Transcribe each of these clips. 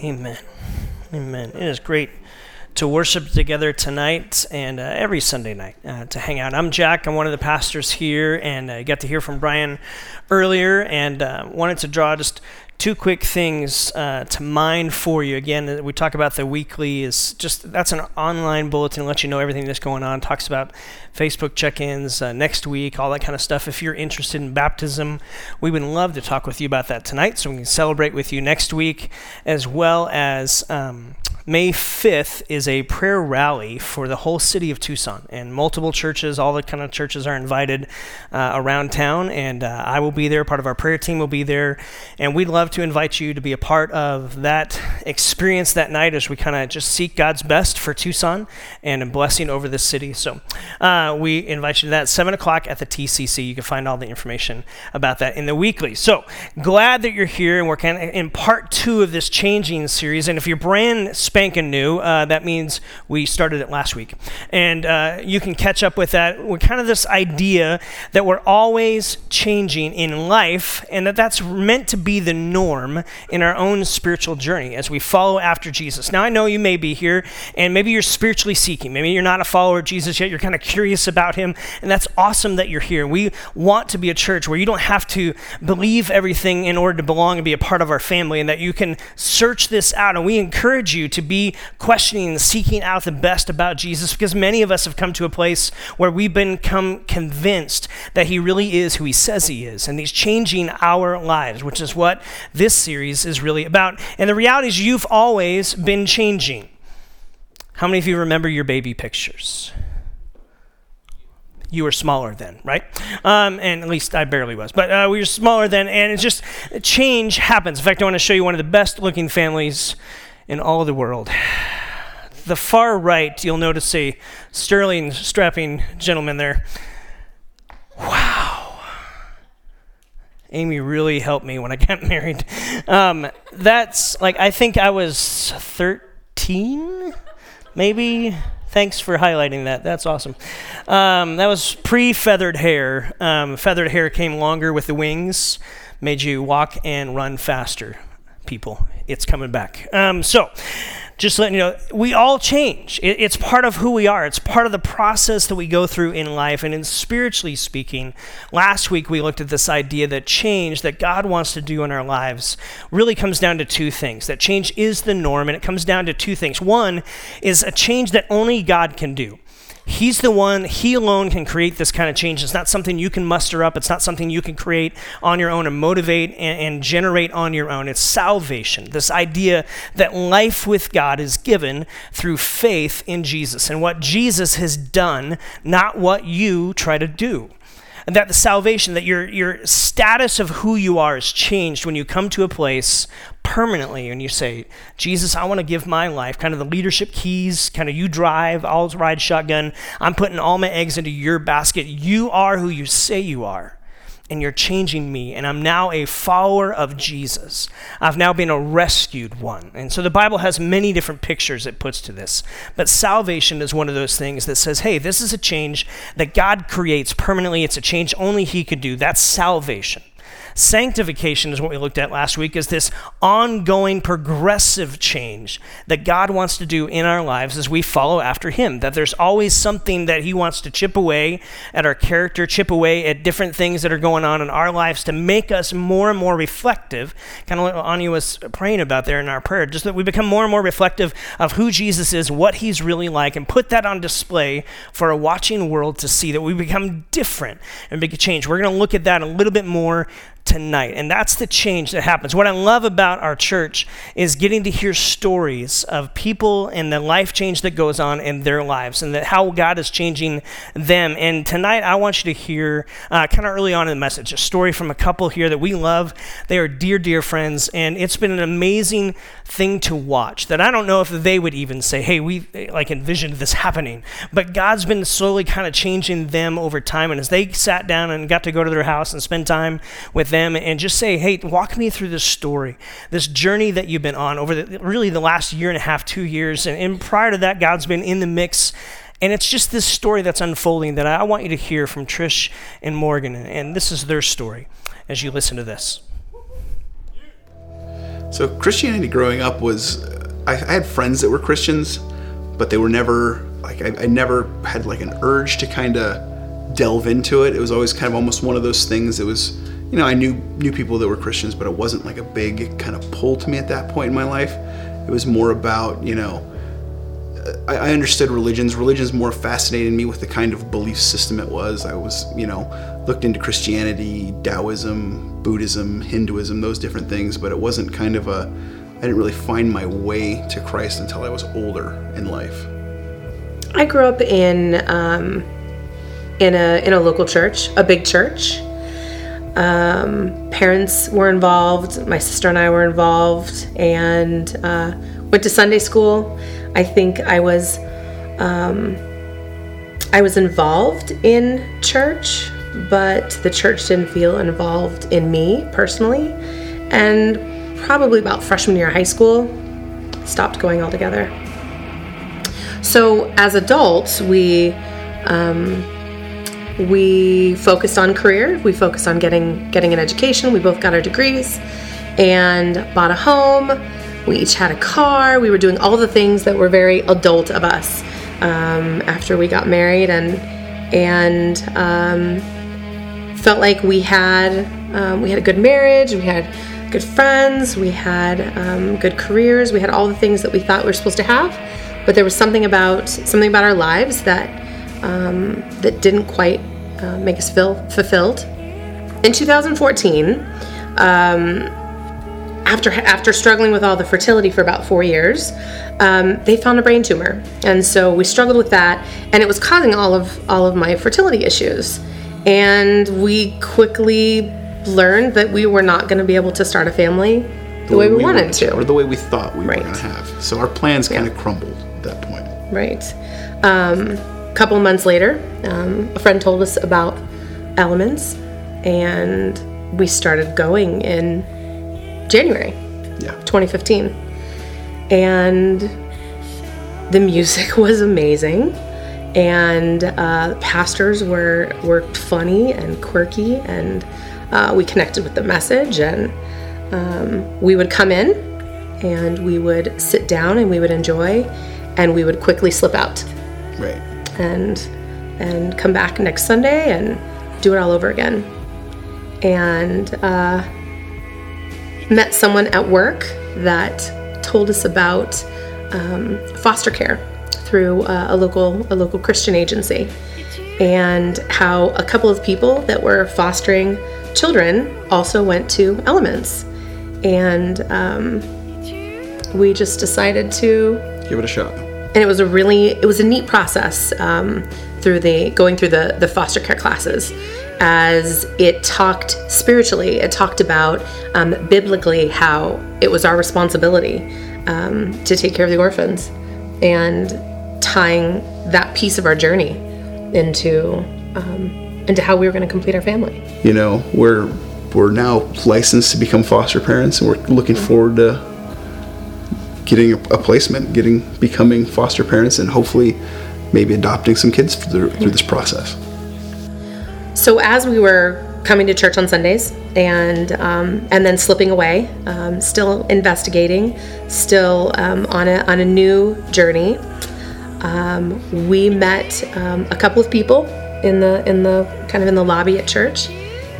Amen. Amen. It is great to worship together tonight and uh, every Sunday night uh, to hang out. I'm Jack. I'm one of the pastors here, and I got to hear from Brian earlier, and uh, wanted to draw just two quick things uh, to mind for you. Again, we talk about the weekly is just that's an online bulletin, let you know everything that's going on. Talks about Facebook check-ins uh, next week, all that kind of stuff. If you're interested in baptism, we would love to talk with you about that tonight, so we can celebrate with you next week, as well as. Um, May 5th is a prayer rally for the whole city of Tucson, and multiple churches, all the kind of churches are invited uh, around town, and uh, I will be there. Part of our prayer team will be there, and we'd love to invite you to be a part of that experience that night as we kind of just seek God's best for Tucson and a blessing over the city. So uh, we invite you to that 7 o'clock at the TCC. You can find all the information about that in the weekly. So glad that you're here, and we're kind of in part two of this changing series. And if you're brand spanking new. Uh, that means we started it last week. And uh, you can catch up with that. We're kind of this idea that we're always changing in life and that that's meant to be the norm in our own spiritual journey as we follow after Jesus. Now, I know you may be here and maybe you're spiritually seeking. Maybe you're not a follower of Jesus yet. You're kind of curious about him. And that's awesome that you're here. We want to be a church where you don't have to believe everything in order to belong and be a part of our family and that you can search this out. And we encourage you to be questioning and seeking out the best about Jesus because many of us have come to a place where we've become convinced that he really is who he says he is. And he's changing our lives, which is what this series is really about. And the reality is, you've always been changing. How many of you remember your baby pictures? you were smaller then, right? Um, and at least I barely was, but uh, we were smaller then, and it's just change happens. In fact, I want to show you one of the best looking families in all the world. The far right, you'll notice a sterling strapping gentleman there. Wow. Amy really helped me when I got married. Um, that's like, I think I was 13, maybe. Thanks for highlighting that. That's awesome. Um, that was pre feathered hair. Um, feathered hair came longer with the wings, made you walk and run faster people. It's coming back. Um, so, just letting you know, we all change. It, it's part of who we are. It's part of the process that we go through in life. And in spiritually speaking, last week we looked at this idea that change that God wants to do in our lives really comes down to two things. That change is the norm, and it comes down to two things. One is a change that only God can do. He's the one, He alone can create this kind of change. It's not something you can muster up, it's not something you can create on your own and motivate and, and generate on your own. It's salvation, this idea that life with God is given through faith in Jesus and what Jesus has done, not what you try to do and that the salvation, that your, your status of who you are is changed when you come to a place permanently and you say, Jesus, I want to give my life, kind of the leadership keys, kind of you drive, I'll ride shotgun. I'm putting all my eggs into your basket. You are who you say you are and you're changing me, and I'm now a follower of Jesus. I've now been a rescued one. And so the Bible has many different pictures it puts to this. But salvation is one of those things that says, hey, this is a change that God creates permanently. It's a change only He could do. That's salvation. Sanctification is what we looked at last week, is this ongoing progressive change that God wants to do in our lives as we follow after Him. That there's always something that He wants to chip away at our character, chip away at different things that are going on in our lives to make us more and more reflective, kind of what Anya was praying about there in our prayer, just that we become more and more reflective of who Jesus is, what He's really like, and put that on display for a watching world to see that we become different and make a change. We're going to look at that a little bit more tonight. And that's the change that happens. What I love about our church is getting to hear stories of people and the life change that goes on in their lives and that how God is changing them. And tonight, I want you to hear, uh, kind of early on in the message, a story from a couple here that we love. They are dear, dear friends, and it's been an amazing thing to watch that I don't know if they would even say, hey, we like envisioned this happening. But God's been slowly kind of changing them over time. And as they sat down and got to go to their house and spend time with them, them and just say, hey, walk me through this story, this journey that you've been on over the, really the last year and a half, two years. And, and prior to that, God's been in the mix. And it's just this story that's unfolding that I want you to hear from Trish and Morgan. And this is their story as you listen to this. So Christianity growing up was, I, I had friends that were Christians, but they were never like I, I never had like an urge to kind of delve into it. It was always kind of almost one of those things. It was, you know, I knew knew people that were Christians, but it wasn't like a big kind of pull to me at that point in my life. It was more about, you know, I, I understood religions. Religions more fascinated me with the kind of belief system it was. I was, you know, looked into Christianity, Taoism, Buddhism, Hinduism, those different things, but it wasn't kind of a, I didn't really find my way to Christ until I was older in life. I grew up in um, in a in a local church, a big church. Um, parents were involved. My sister and I were involved, and uh, went to Sunday school. I think I was um, I was involved in church, but the church didn't feel involved in me personally. And probably about freshman year of high school, stopped going altogether. So as adults, we um, we focused on career. We focused on getting getting an education. We both got our degrees and bought a home. We each had a car. We were doing all the things that were very adult of us um, after we got married, and and um, felt like we had um, we had a good marriage. We had good friends. We had um, good careers. We had all the things that we thought we were supposed to have but there was something about something about our lives that um, that didn't quite uh, make us feel fulfilled. In 2014, um, after after struggling with all the fertility for about four years, um, they found a brain tumor, and so we struggled with that, and it was causing all of all of my fertility issues, and we quickly learned that we were not going to be able to start a family the, the way, way, we, wanted, wanted to, or the way we thought we right. were going to have. So our plans kind of crumbled at that point. Right. Um, couple months later, um, a friend told us about elements, and we started going in January yeah. 2015. And the music was amazing, and uh, pastors were, were funny and quirky, and uh, we connected with the message, and um, we would come in and we would sit down and we would enjoy and we would quickly slip out. Right. And and come back next Sunday and do it all over again. And uh, met someone at work that told us about um, foster care through uh, a local a local Christian agency, and how a couple of people that were fostering children also went to Elements, and um, we just decided to give it a shot and it was a really it was a neat process um, through the going through the the foster care classes. As it talked spiritually it talked about um, biblically how it was our responsibility um, to take care of the orphans and tying that piece of our journey into um, into how we were going to complete our family. You know we're we're now licensed to become foster parents and we're looking forward to getting a placement, getting becoming foster parents, and hopefully maybe adopting some kids through, through this process. So as we were coming to church on Sundays and um, and then slipping away, um, still investigating, still um, on a on a new journey. Um, we met um, a couple of people in the in the kind of in the lobby at church,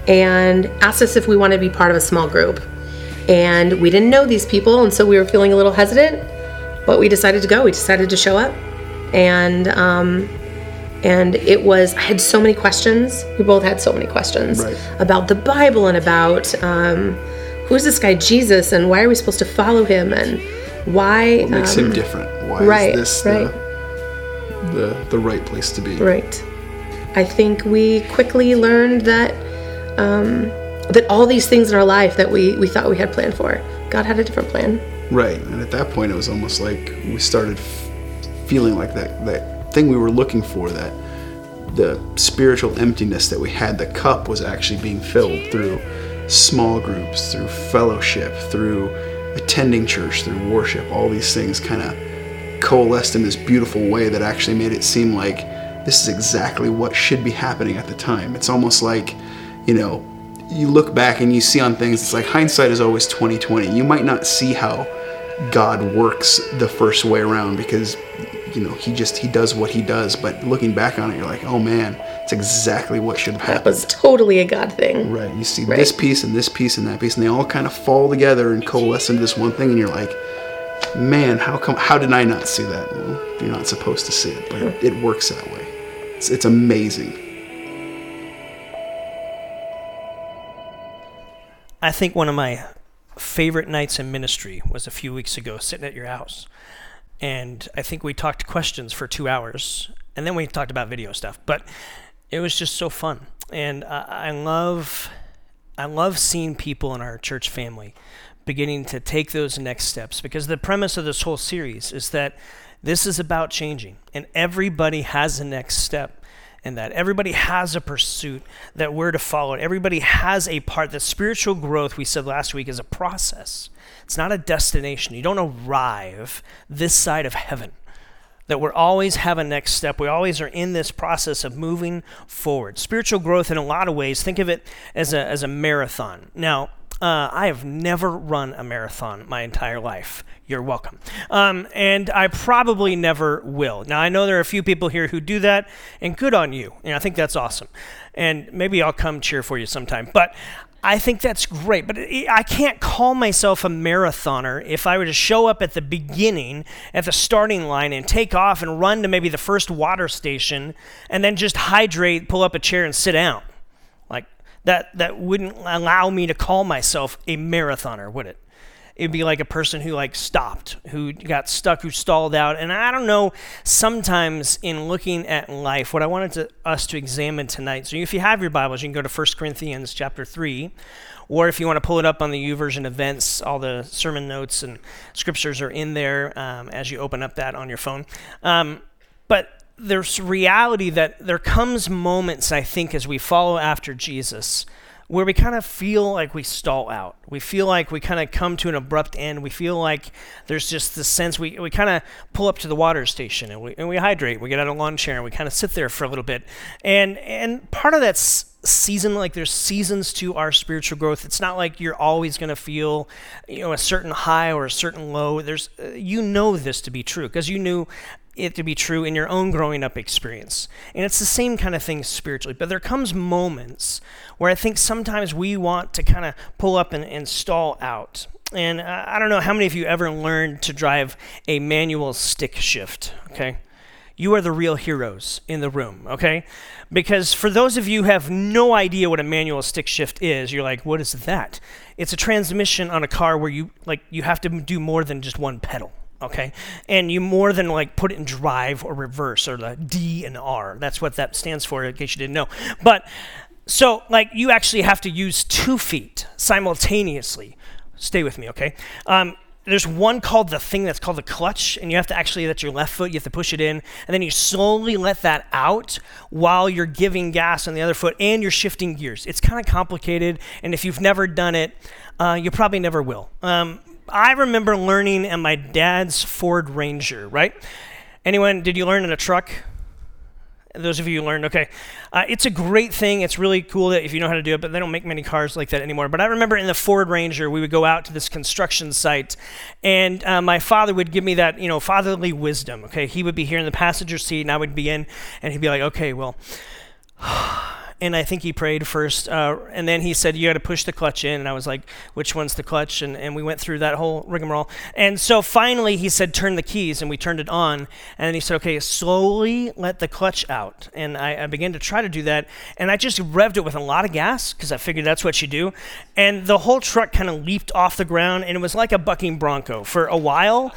and asked us if we wanted to be part of a small group and we didn't know these people and so we were feeling a little hesitant but we decided to go. We decided to show up. And um, and it was i had so many questions. We both had so many questions right. about the bible and about um, who's this guy jesus and why are we supposed to follow him and why what makes um, him different? Why right, is this right. the, the the right place to be? Right. I think we quickly learned that um, that all these things in our life that we, we thought we had planned for, God had a different plan. Right. And at that point, it was almost like we started feeling like that, that thing we were looking for, that the spiritual emptiness that we had, the cup was actually being filled through small groups, through fellowship, through attending church, through worship. All these things kind of coalesced in this beautiful way that actually made it seem like this is exactly what should be happening at the time. It's almost like, you know, you look back and you see on things. It's like hindsight is always 2020. You might not see how God works the first way around because you know he just he does what he does. But looking back on it, you're like, oh man, it's exactly what should have That happened. was totally a God thing. Right. You see Right. this piece and this piece and that piece, and they all kind of fall together and coalesce into this one thing, and you're like, man, how come? How did I not see that? Well, you're not supposed to see it, but it, it works that way. It's, it's amazing. I think one of my favorite nights in ministry was a few weeks ago, sitting at your house. And I think we talked questions for two hours, and then we talked about video stuff. But it was just so fun, and I, I love, I love seeing people in our church family beginning to take those next steps. Because the premise of this whole series is that this is about changing, and everybody has a next step and that everybody has a pursuit that we're to follow. Everybody has a part. The spiritual growth we said last week is a process. It's not a destination. You don't arrive this side of heaven. That we're always have a next step. We always are in this process of moving forward. Spiritual growth, in a lot of ways, think of it as a as a marathon. Now, uh, I have never run a marathon my entire life. You're welcome. Um, and I probably never will. Now, I know there are a few people here who do that, and good on you. And I think that's awesome. And maybe I'll come cheer for you sometime. But I think that's great. But I can't call myself a marathoner if I were to show up at the beginning, at the starting line, and take off and run to maybe the first water station, and then just hydrate, pull up a chair, and sit down. Like that that wouldn't allow me to call myself a marathoner, would it? It'd be like a person who like stopped, who got stuck, who stalled out. And I don't know, sometimes in looking at life, what I wanted to, us to examine tonight. So if you have your Bibles, you can go to 1 Corinthians chapter 3. Or if you want to pull it up on the YouVersion events, all the sermon notes and scriptures are in there um, as you open up that on your phone. Um, but there's reality that there comes moments i think as we follow after jesus where we kind of feel like we stall out. We feel like we kind of come to an abrupt end. We feel like there's just the sense we, we kind of pull up to the water station and we, and we hydrate. We get out of lawn chair and we kind of sit there for a little bit. And and part of that's season like there's seasons to our spiritual growth. It's not like you're always going to feel you know a certain high or a certain low. There's uh, you know this to be true because you knew it to be true in your own growing up experience. And it's the same kind of thing spiritually. But there comes moments where I think sometimes we want to kind of pull up and, and stall out. And uh, I don't know how many of you ever learned to drive a manual stick shift, okay? You are the real heroes in the room, okay? Because for those of you who have no idea what a manual stick shift is, you're like, what is that? It's a transmission on a car where you like you have to do more than just one pedal okay? And you more than like put it in drive or reverse or the d and r. That's what that stands for in case you didn't know. But so like you actually have to use two feet simultaneously. Stay with me okay? Um, there's one called the thing that's called the clutch and you have to actually that's your left foot you have to push it in and then you slowly let that out while you're giving gas on the other foot and you're shifting gears. It's kind of complicated and if you've never done it uh, you probably never will. Um, I remember learning in my dad's Ford Ranger, right? Anyone, did you learn in a truck? Those of you who learned, okay. Uh, it's a great thing. It's really cool that if you know how to do it, but they don't make many cars like that anymore. But I remember in the Ford Ranger, we would go out to this construction site, and uh, my father would give me that, you know, fatherly wisdom, okay? He would be here in the passenger seat, and I would be in, and he'd be like, okay, well, and I think he prayed first, uh, and then he said, "You got to push the clutch in." And I was like, "Which one's the clutch?" And, and we went through that whole rigmarole. And so finally, he said, "Turn the keys," and we turned it on. And then he said, "Okay, slowly let the clutch out." And I, I began to try to do that, and I just revved it with a lot of gas because I figured that's what you do. And the whole truck kind of leaped off the ground, and it was like a bucking bronco for a while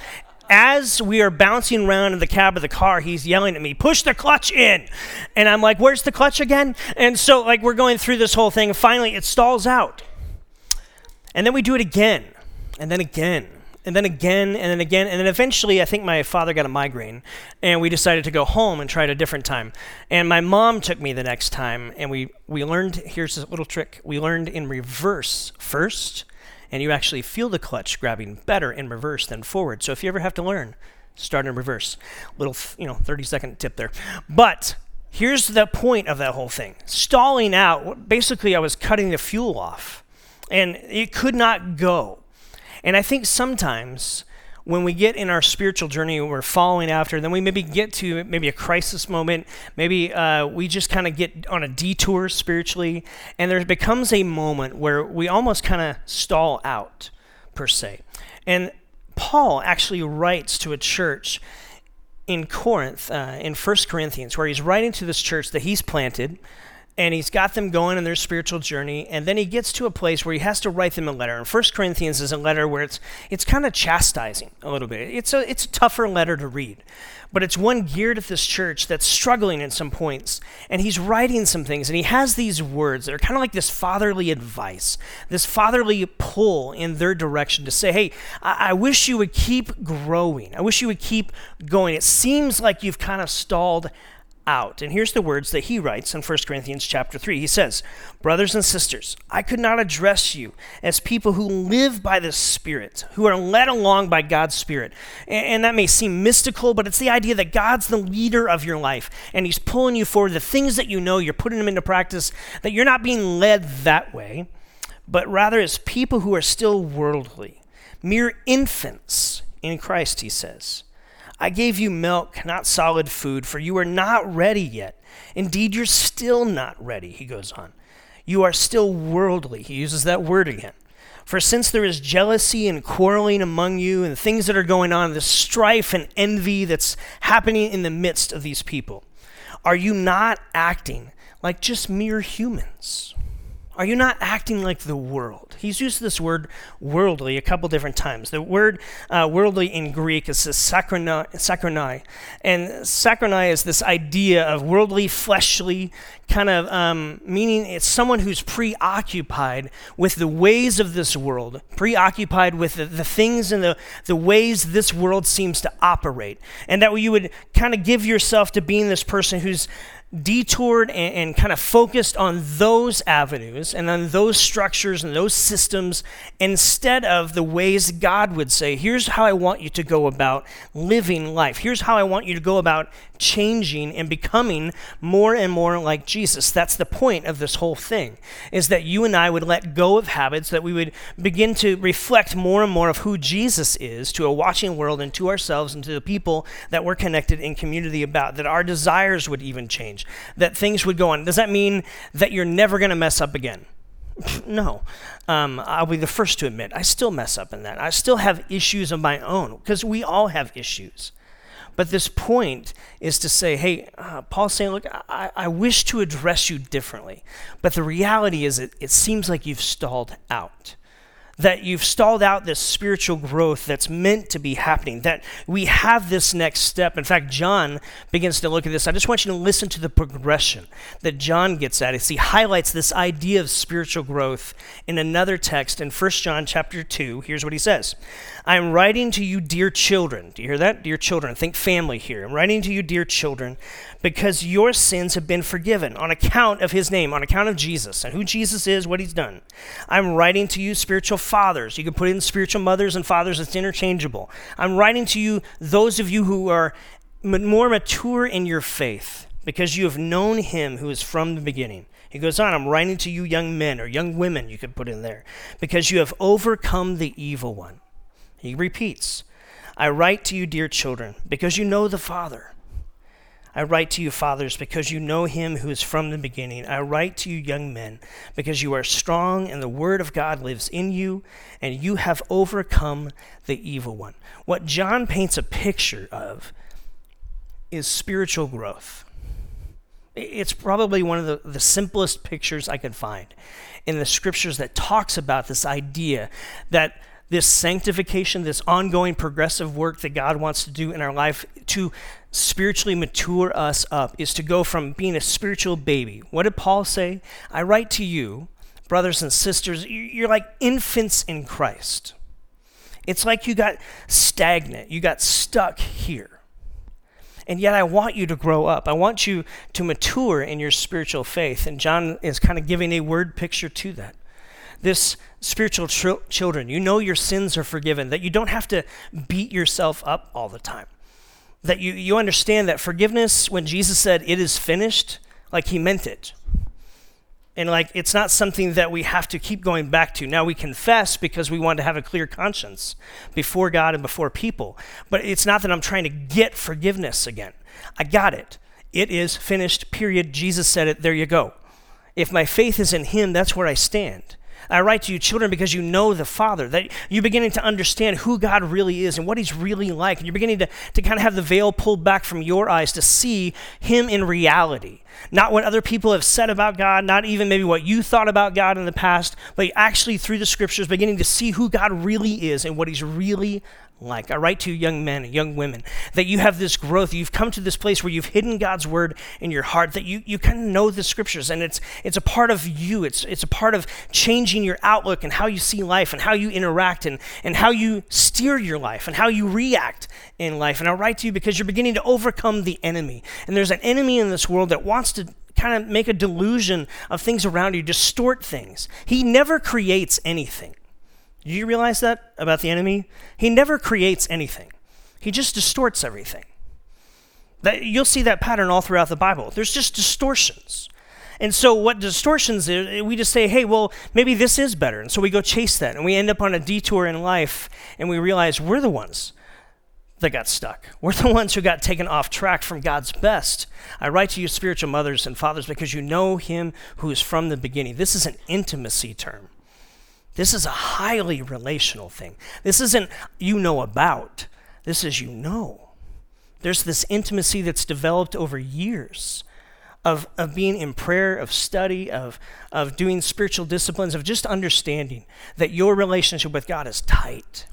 as we are bouncing around in the cab of the car, he's yelling at me, push the clutch in. And I'm like, where's the clutch again? And so, like, we're going through this whole thing, finally it stalls out. And then we do it again, and then again, and then again, and then again. And then eventually, I think my father got a migraine, and we decided to go home and try it a different time. And my mom took me the next time, and we, we learned here's a little trick we learned in reverse first and you actually feel the clutch grabbing better in reverse than forward. So if you ever have to learn, start in reverse. Little, you know, 30 second tip there. But here's the point of that whole thing stalling out, basically, I was cutting the fuel off, and it could not go. And I think sometimes when we get in our spiritual journey, we're following after, then we maybe get to maybe a crisis moment. Maybe uh, we just kind of get on a detour spiritually, and there becomes a moment where we almost kind of stall out, per se. And Paul actually writes to a church in Corinth, uh, in 1 Corinthians, where he's writing to this church that he's planted and he's got them going on their spiritual journey and then he gets to a place where he has to write them a letter. And First corinthians is a letter where it's it's kind of chastising a little bit. It's a it's a tougher letter to read but it's one geared at this church that's struggling in some points and he's writing some things and he has these words that are kind of like this fatherly advice this fatherly pull in their direction to say hey I, I wish you would keep growing. I wish you would keep going. It seems like you've kind of stalled out. And here's the words that he writes in 1 Corinthians chapter 3. He says, Brothers and sisters, I could not address you as people who live by the Spirit, who are led along by God's Spirit. And, that may seem mystical, but it's the idea that God's the leader of your life and he's pulling you forward. The things that you know, you're putting them into practice, that you're not being led that way, but rather as people who are still worldly, mere infants in Christ, he says. I gave you milk, not solid food, for you are not ready yet. Indeed, you're still not ready, he goes on. You are still worldly. He uses that word again. For since there is jealousy and quarreling among you and things that are going on, the strife and envy that's happening in the midst of these people, are you not acting like just mere humans? Are you not acting like the world? He's used this word worldly a couple different times. The word uh, worldly in Greek is sakronai. And sakronai is this idea of worldly, fleshly, kind of um, meaning it's someone who's preoccupied with the ways of this world, preoccupied with the, the things and the, the ways this world seems to operate. And that you would kind of give yourself to being this person who's detoured and, and, kind of focused on those avenues and on those structures and those systems instead of the ways God would say, here's how I want you to go about living life. Here's how I want you to go about changing and becoming more and more like Jesus. That's the point of this whole thing, is that you and I would let go of habits, that we would begin to reflect more and more of who Jesus is to a watching world and to ourselves and to the people that we're connected in community about, that our desires would even change, that things would go on. Does that mean that you're never going to mess up again? No. Um, I'll be the first to admit, I still mess up in that. I still have issues of my own because we all have issues. But this point is to say, hey, uh, Paul's saying, look, I, I wish to address you differently. But the reality is, it, it seems like you've stalled out that you've stalled out this spiritual growth that's meant to be happening, that we have this next step. In fact, John begins to look at this. I just want you to listen to the progression that John gets at as he highlights this idea of spiritual growth in another text in 1 John chapter 2. Here's what he says I am writing to you, dear children. Do you hear that? Dear children. Think family here. I'm writing to you, dear children, because your sins have been forgiven on account of his name, on account of Jesus and who Jesus is, what he's done. I'm writing to you, spiritual fathers. You can put in spiritual mothers and fathers, it's interchangeable. I'm writing to you, those of you who are more mature in your faith, because you have known him who is from the beginning. He goes on, I'm writing to you, young men or young women, you could put in there, because you have overcome the evil one. He repeats, I write to you, dear children, because you know the Father. I write to you, fathers, because you know him who is from the beginning. I write to you, young men, because you are strong and the word of God lives in you, and you have overcome the evil one. What John paints a picture of is spiritual growth. It's probably one of the, the simplest pictures I could find in the scriptures that talks about this idea that this sanctification, this ongoing progressive work that God wants to do in our life to spiritually mature us up is to go from being a spiritual baby. What did Paul say? I write to you, brothers and sisters, you're like infants in Christ. It's like you got stagnant, you got stuck here. And yet, I want you to grow up. I want you to mature in your spiritual faith. And John is kind of giving a word picture to that this spiritual tr- children, you know your sins are forgiven, that you don't have to beat yourself up all the time. That you, you understand that forgiveness, when Jesus said it is finished, like he meant it. And like it's not something that we have to keep going back to. Now we confess because we want to have a clear conscience before God and before people. But it's not that I'm trying to get forgiveness again. I got it. It is finished, period. Jesus said it. There you go. If my faith is in him, that's where I stand. I write to you, children, because you know the Father, that you're beginning to understand who God really is and what He's really like. And you're beginning to, to kind of have the veil pulled back from your eyes to see Him in reality. Not what other people have said about God, not even maybe what you thought about God in the past, but actually through the scriptures, beginning to see who God really is and what He's really like. I write to young men and young women that you have this growth. You've come to this place where you've hidden God's word in your heart, that you, you kind of know the scriptures and it's it's a part of you. It's it's a part of changing your outlook and how you see life and how you interact and, and how you steer your life and how you react in life. And I write to you because you're beginning to overcome the enemy. And there's an enemy in this world that wants to kind of make a delusion of things around you, distort things. He never creates anything. Do you realize that about the enemy? He never creates anything, he just distorts everything. That, you'll see that pattern all throughout the Bible. There's just distortions. And so, what distortions is, we just say, hey, well, maybe this is better. And so we go chase that. And we end up on a detour in life and we realize we're the ones that got stuck. We're the ones who got taken off track from God's best. I write to you, spiritual mothers and fathers, because you know Him who is from the beginning. This is an intimacy term. This is a highly relational thing. This isn't you know about, this is you know. There's this intimacy that's developed over years of, of being in prayer, of study, of, of doing spiritual disciplines, of just understanding that your relationship with God is tight.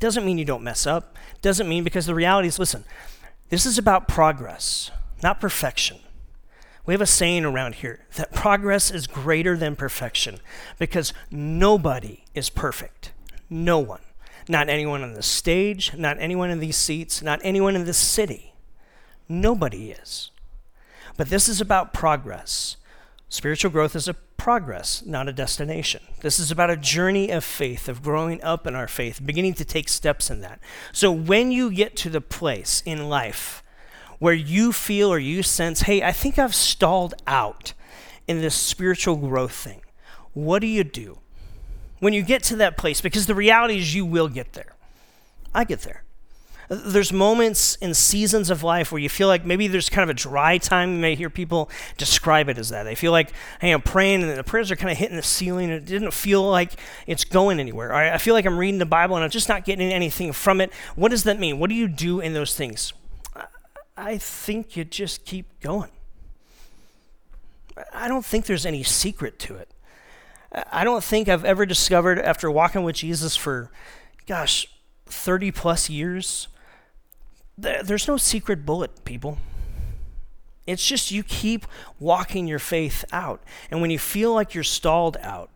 Doesn't mean you don't mess up. Doesn't mean because the reality is listen, this is about progress, not perfection. We have a saying around here that progress is greater than perfection because nobody is perfect. No one. Not anyone on the stage, not anyone in these seats, not anyone in this city. Nobody is. But this is about progress. Spiritual growth is a progress, not a destination. This is about a journey of faith, of growing up in our faith, beginning to take steps in that. So when you get to the place in life where you feel or you sense, hey, I think I've stalled out in this spiritual growth thing, what do you do? When you get to that place, because the reality is you will get there. I get there. There's moments in seasons of life where you feel like maybe there's kind of a dry time. You may hear people describe it as that. They feel like, hey, I'm praying and the prayers are kind of hitting the ceiling. And it didn't feel like it's going anywhere. I feel like I'm reading the Bible and I'm just not getting anything from it. What does that mean? What do you do in those things? I think you just keep going. I don't think there's any secret to it. I don't think I've ever discovered after walking with Jesus for, gosh, 30 plus years, there's no secret bullet, people. It's just you keep walking your faith out. And when you feel like you're stalled out,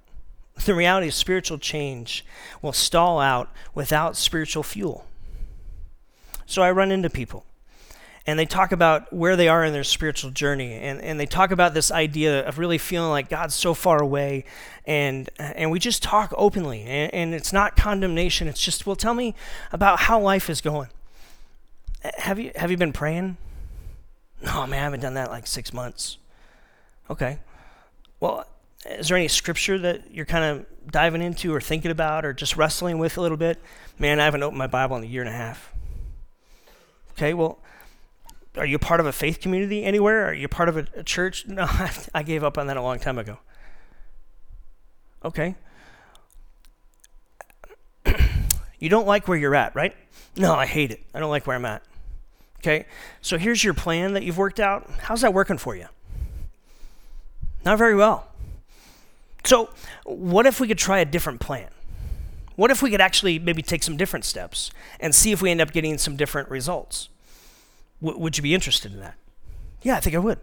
the reality of spiritual change will stall out without spiritual fuel. So I run into people and they talk about where they are in their spiritual journey and, and they talk about this idea of really feeling like god's so far away and and we just talk openly and, and it's not condemnation it's just well tell me about how life is going. Have you have you been praying? No man i haven't done that like six months. Okay. Well is there any scripture that you're kind of diving into or thinking about or just wrestling with a little bit? Man i haven't opened my bible in a year and a half. Okay well are you part of a faith community anywhere? Are you part of a, a church? No, I gave up on that a long time ago. Okay. you don't like where you're at, right? No, I hate it. I don't like where I'm at. Okay. So here's your plan that you've worked out. How's that working for you? Not very well. So, what if we could try a different plan? What if we could actually maybe take some different steps and see if we end up getting some different results? W- would you be interested in that? Yeah, I think I would.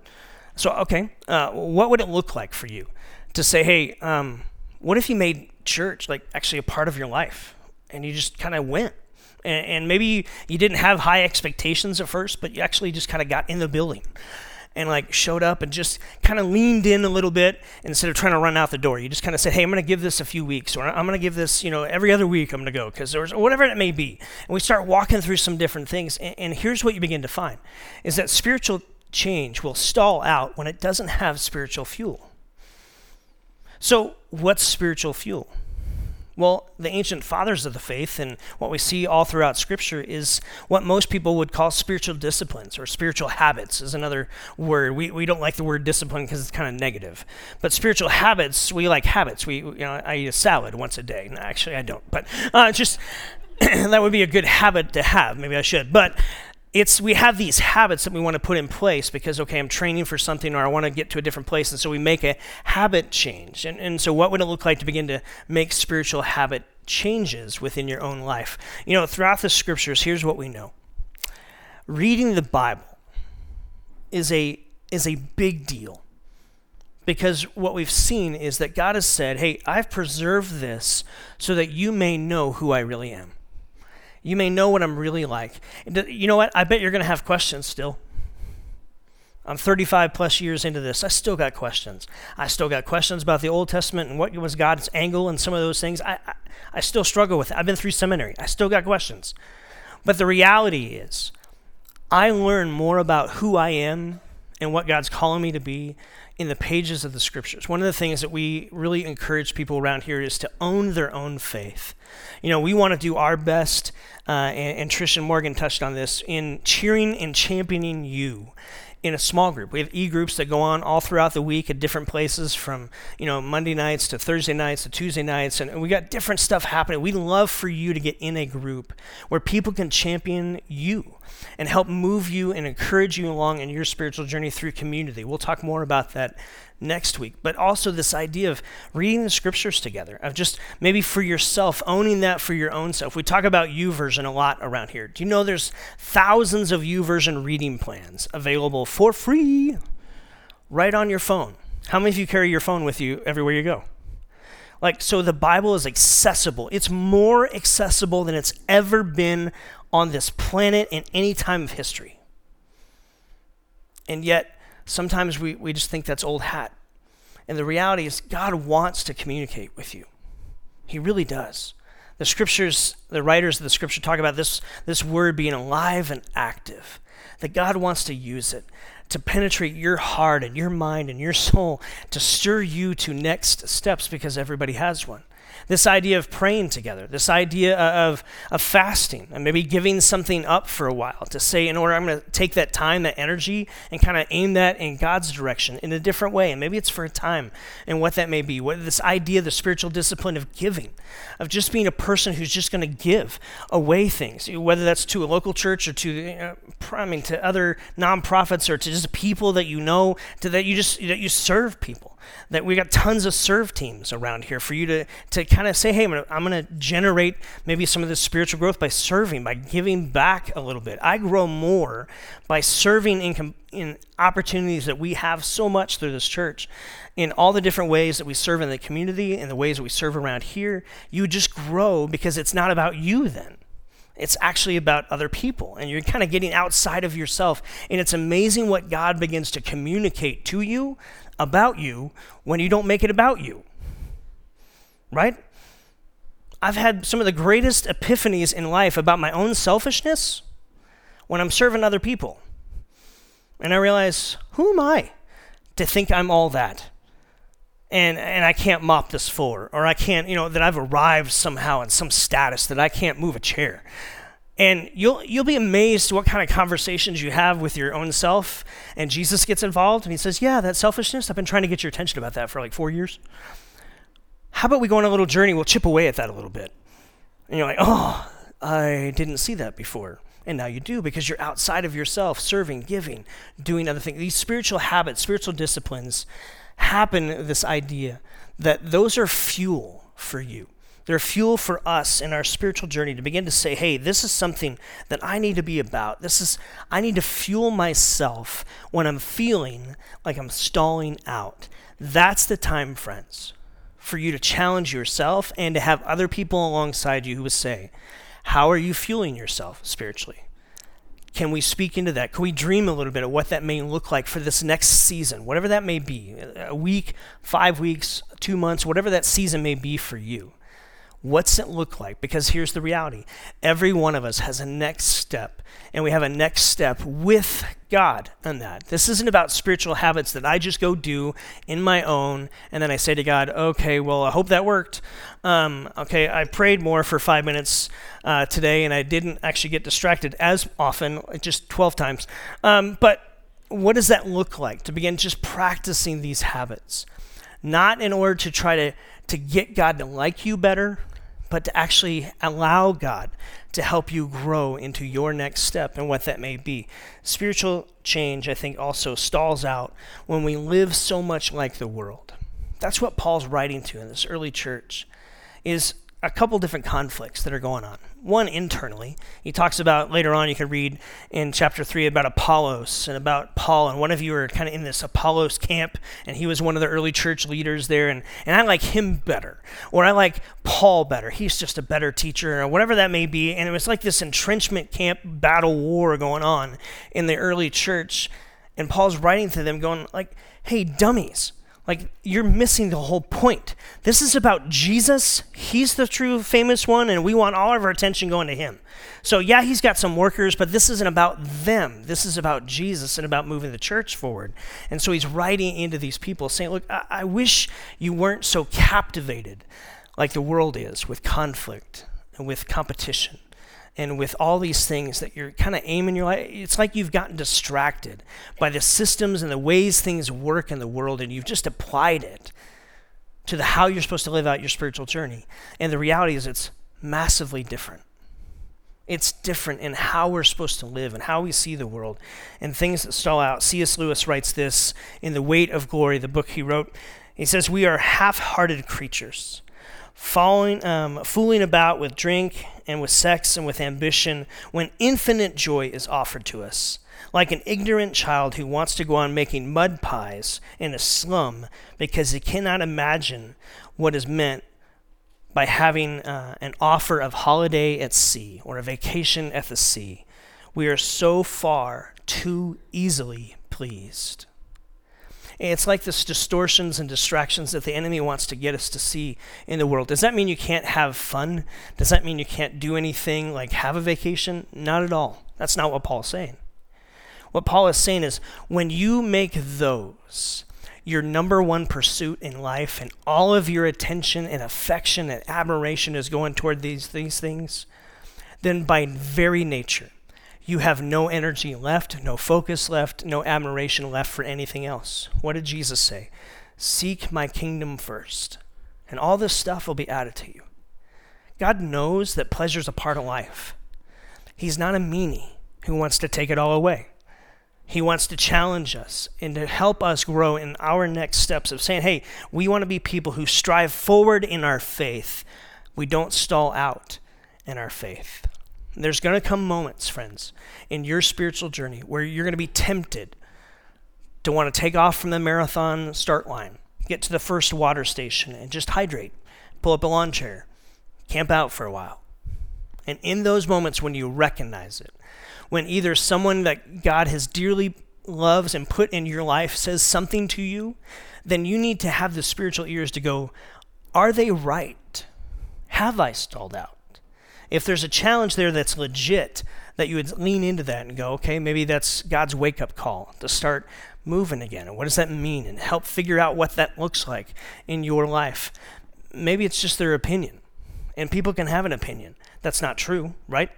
So, okay, uh, what would it look like for you to say, hey, um, what if you made church like actually a part of your life and you just kind of went? And, and maybe you didn't have high expectations at first, but you actually just kind of got in the building and like showed up and just kind of leaned in a little bit instead of trying to run out the door. You just kind of said, "Hey, I'm going to give this a few weeks, or I'm going to give this, you know, every other week I'm going to go because there's whatever it may be." And we start walking through some different things, and, and here's what you begin to find: is that spiritual change will stall out when it doesn't have spiritual fuel. So, what's spiritual fuel? Well, the ancient fathers of the faith and what we see all throughout Scripture is what most people would call spiritual disciplines or spiritual habits, is another word. We, we don't like the word discipline because it's kind of negative. But spiritual habits, we like habits. We, you know, I eat a salad once a day. No, actually, I don't. But uh, just that would be a good habit to have. Maybe I should. But it's we have these habits that we want to put in place because okay i'm training for something or i want to get to a different place and so we make a habit change. And, and so what would it look like to begin to make spiritual habit changes within your own life? You know throughout the scriptures here's what we know. Reading the bible is a is a big deal because what we've seen is that god has said hey i've preserved this so that you may know who i really am you may know what I'm really like. Uh, you know what? I bet you're going to have questions still. I'm 35 plus years into this. I still got questions. I still got questions about the Old Testament and what was God's angle and some of those things. I, I, I still struggle with it. I've been through seminary. I still got questions. But the reality is, I learn more about who I am and what God's calling me to be in the pages of the scriptures. One of the things that we really encourage people around here is to own their own faith. You know, we want to do our best uh, and, and Trish and Morgan touched on this, in cheering and championing you in a small group. We have e-groups that go on all throughout the week at different places from, you know, Monday nights to Thursday nights to Tuesday nights and we got different stuff happening. We love for you to get in a group where people can champion you and help move you and encourage you along in your spiritual journey through community. We'll talk more about that next week. But also this idea of reading the scriptures together, of just maybe for yourself, owning that for your own self. We talk about YouVersion a lot around here. Do you know there's thousands of YouVersion reading plans available for free right on your phone? How many of you carry your phone with you everywhere you go? Like, so the Bible is accessible. It's more accessible than it's ever been on this planet in any time of history. And yet, sometimes we, we just think that's old hat. And the reality is, God wants to communicate with you. He really does. The scriptures, the writers of the scripture talk about this, this word being alive and active, that God wants to use it to penetrate your heart and your mind and your soul, to stir you to next steps because everybody has one this idea of praying together, this idea of, of fasting, and maybe giving something up for a while to say, in order, I'm going to take that time, that energy, and kind of aim that in God's direction in a different way. And maybe it's for a time, and what that may be. What, this idea, the spiritual discipline of giving, of just being a person who's just going to give away things, whether that's to a local church or to, uh, I mean, to other nonprofits or to just people that you know, to that you just that you serve people that we got tons of serve teams around here for you to, to kind of say, hey, I'm going to generate maybe some of this spiritual growth by serving, by giving back a little bit. I grow more by serving in, in opportunities that we have so much through this church. In all the different ways that we serve in the community and the ways that we serve around here, you just grow because it's not about you then. It's actually about other people, and you're kind of getting outside of yourself. And it's amazing what God begins to communicate to you about you when you don't make it about you. Right? I've had some of the greatest epiphanies in life about my own selfishness when I'm serving other people. And I realize, who am I to think I'm all that? And, and I can't mop this floor, or I can't, you know, that I've arrived somehow in some status that I can't move a chair. And you'll, you'll be amazed what kind of conversations you have with your own self. And Jesus gets involved and he says, Yeah, that selfishness, I've been trying to get your attention about that for like four years. How about we go on a little journey? We'll chip away at that a little bit. And you're like, Oh, I didn't see that before. And now you do because you're outside of yourself, serving, giving, doing other things. These spiritual habits, spiritual disciplines happen this idea that those are fuel for you. They're fuel for us in our spiritual journey to begin to say, hey, this is something that I need to be about. This is, I need to fuel myself when I'm feeling like I'm stalling out. That's the time, friends, for you to challenge yourself and to have other people alongside you who would say, how are you fueling yourself spiritually? can we speak into that? Can we dream a little bit of what that may look like for this next season, whatever that may be a week, five weeks, two months, whatever that season may be for you? What's it look like? Because here's the reality every one of us has a next step, and we have a next step with God in that. This isn't about spiritual habits that I just go do in my own, and then I say to God, okay, well, I hope that worked. Um, okay, I prayed more for five minutes uh, today, and I didn't actually get distracted as often, just 12 times. Um, but what does that look like to begin just practicing these habits? Not in order to try to, to get God to like you better, but to actually allow God to help you grow into your next step and what that may be. Spiritual change, I think, also stalls out when we live so much like the world. That's what Paul's writing to in this early church is a couple different conflicts that are going on. One internally, he talks about later on, you can read in chapter 3 about Apollos and about Paul. And one of you are kind of in this Apollos camp, and he was one of the early church leaders there. And, and I like him better, or I like Paul better. He's just a better teacher, or whatever that may be. And it was like this entrenchment camp battle war going on in the early church. And Paul's writing to them, going, like, hey, dummies like, you're missing the whole point. This is about Jesus. He's the true famous one, and we want all of our attention going to him. So, yeah, he's got some workers, but this isn't about them. This is about Jesus and about moving the church forward. And so he's writing into these people saying, Look, I, I wish you weren't so captivated like the world is with conflict and with competition and with all these things that you're kind of aiming your life, it's like you've gotten distracted by the systems and the ways things work in the world, and you've just applied it to the how you're supposed to live out your spiritual journey. And the reality is, it's massively different. It's different in how we're supposed to live and how we see the world and things that stall out. C.S. Lewis writes this in The Weight of Glory, the book he wrote. He says, We are half hearted creatures falling, um, fooling about with drink and with sex and with ambition when infinite joy is offered to us. Like an ignorant child who wants to go on making mud pies in a slum because he cannot imagine what is meant by having uh, an offer of holiday at sea or a vacation at the sea. We are so far too easily pleased. It's like this distortions and distractions that the enemy wants to get us to see in the world. Does that mean you can't have fun? Does that mean you can't do anything like have a vacation? Not at all. That's not what Paul's saying. What Paul is saying is when you make those your number one pursuit in life and all of your attention and affection and admiration is going toward these, these things, then by very nature, you have no energy left, no focus left, no admiration left for anything else. What did Jesus say? Seek my kingdom first, and all this stuff will be added to you. God knows that pleasure is a part of life. He's not a meanie who wants to take it all away. He wants to challenge us and to help us grow in our next steps of saying, hey, we want to be people who strive forward in our faith. We don't stall out in our faith. There's going to come moments, friends, in your spiritual journey where you're going to be tempted to want to take off from the marathon start line, get to the first water station, and just hydrate, pull up a lawn chair, camp out for a while. And in those moments when you recognize it, when either someone that God has dearly loves and put in your life says something to you, then you need to have the spiritual ears to go, Are they right? Have I stalled out? If there's a challenge there that's legit, that you would lean into that and go, okay, maybe that's God's wake up call to start moving again. And what does that mean? And help figure out what that looks like in your life. Maybe it's just their opinion. And people can have an opinion. That's not true, right?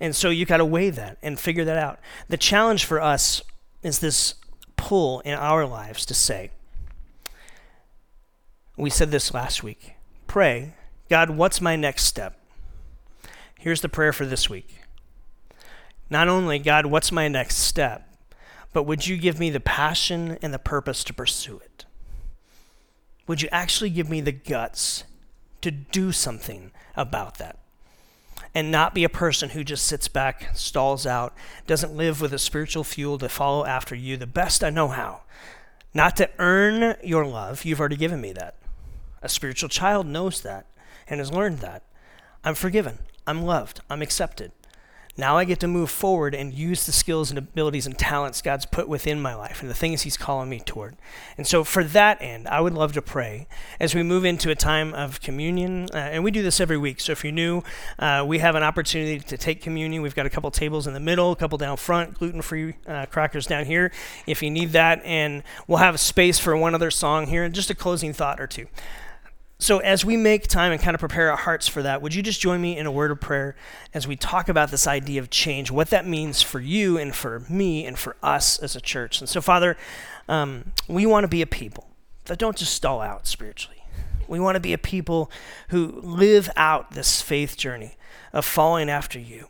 And so you've got to weigh that and figure that out. The challenge for us is this pull in our lives to say, we said this last week pray, God, what's my next step? Here's the prayer for this week. Not only, God, what's my next step, but would you give me the passion and the purpose to pursue it? Would you actually give me the guts to do something about that? And not be a person who just sits back, stalls out, doesn't live with a spiritual fuel to follow after you the best I know how. Not to earn your love, you've already given me that. A spiritual child knows that and has learned that. I'm forgiven. I'm loved. I'm accepted. Now I get to move forward and use the skills and abilities and talents God's put within my life and the things He's calling me toward. And so, for that end, I would love to pray as we move into a time of communion. Uh, and we do this every week. So, if you're new, uh, we have an opportunity to take communion. We've got a couple tables in the middle, a couple down front, gluten free uh, crackers down here if you need that. And we'll have space for one other song here and just a closing thought or two. So, as we make time and kind of prepare our hearts for that, would you just join me in a word of prayer as we talk about this idea of change, what that means for you and for me and for us as a church? And so, Father, um, we want to be a people that don't just stall out spiritually. We want to be a people who live out this faith journey of following after you.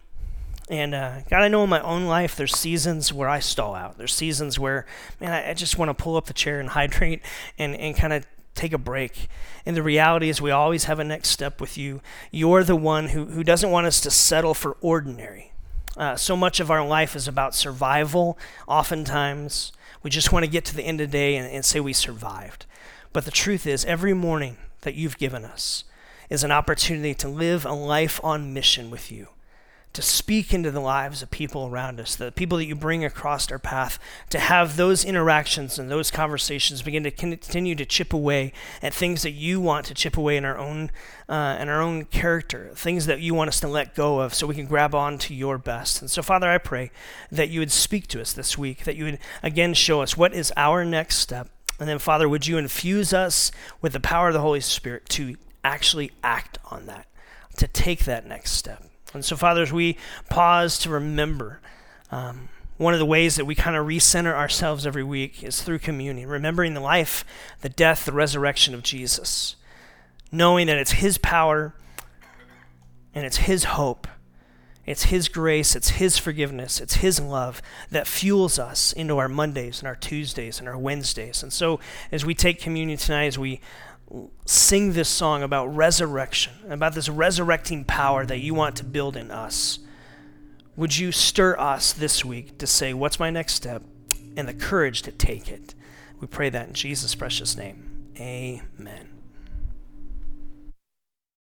And uh, God, I know in my own life, there's seasons where I stall out. There's seasons where, man, I, I just want to pull up the chair and hydrate and, and kind of take a break. And the reality is, we always have a next step with you. You're the one who, who doesn't want us to settle for ordinary. Uh, so much of our life is about survival, oftentimes. We just want to get to the end of the day and, and say we survived. But the truth is, every morning that you've given us is an opportunity to live a life on mission with you to speak into the lives of people around us, the people that you bring across our path, to have those interactions and those conversations begin to continue to chip away at things that you want to chip away in our own uh, in our own character, things that you want us to let go of, so we can grab on to your best. And so, Father, I pray that you would speak to us this week, that you would again show us what is our next step, and then, Father, would you infuse us with the power of the Holy Spirit to actually act on that, to take that next step. And so, fathers, we pause to remember. Um, one of the ways that we kind of recenter ourselves every week is through communion, remembering the life, the death, the resurrection of Jesus, knowing that it's His power and it's His hope, it's His grace, it's His forgiveness, it's His love that fuels us into our Mondays and our Tuesdays and our Wednesdays. And so, as we take communion tonight, as we sing this song about resurrection, about this resurrecting power that you want to build in us, would you stir us this week to say, What's my next step? and the courage to take it? We pray that in Jesus' precious name. Amen.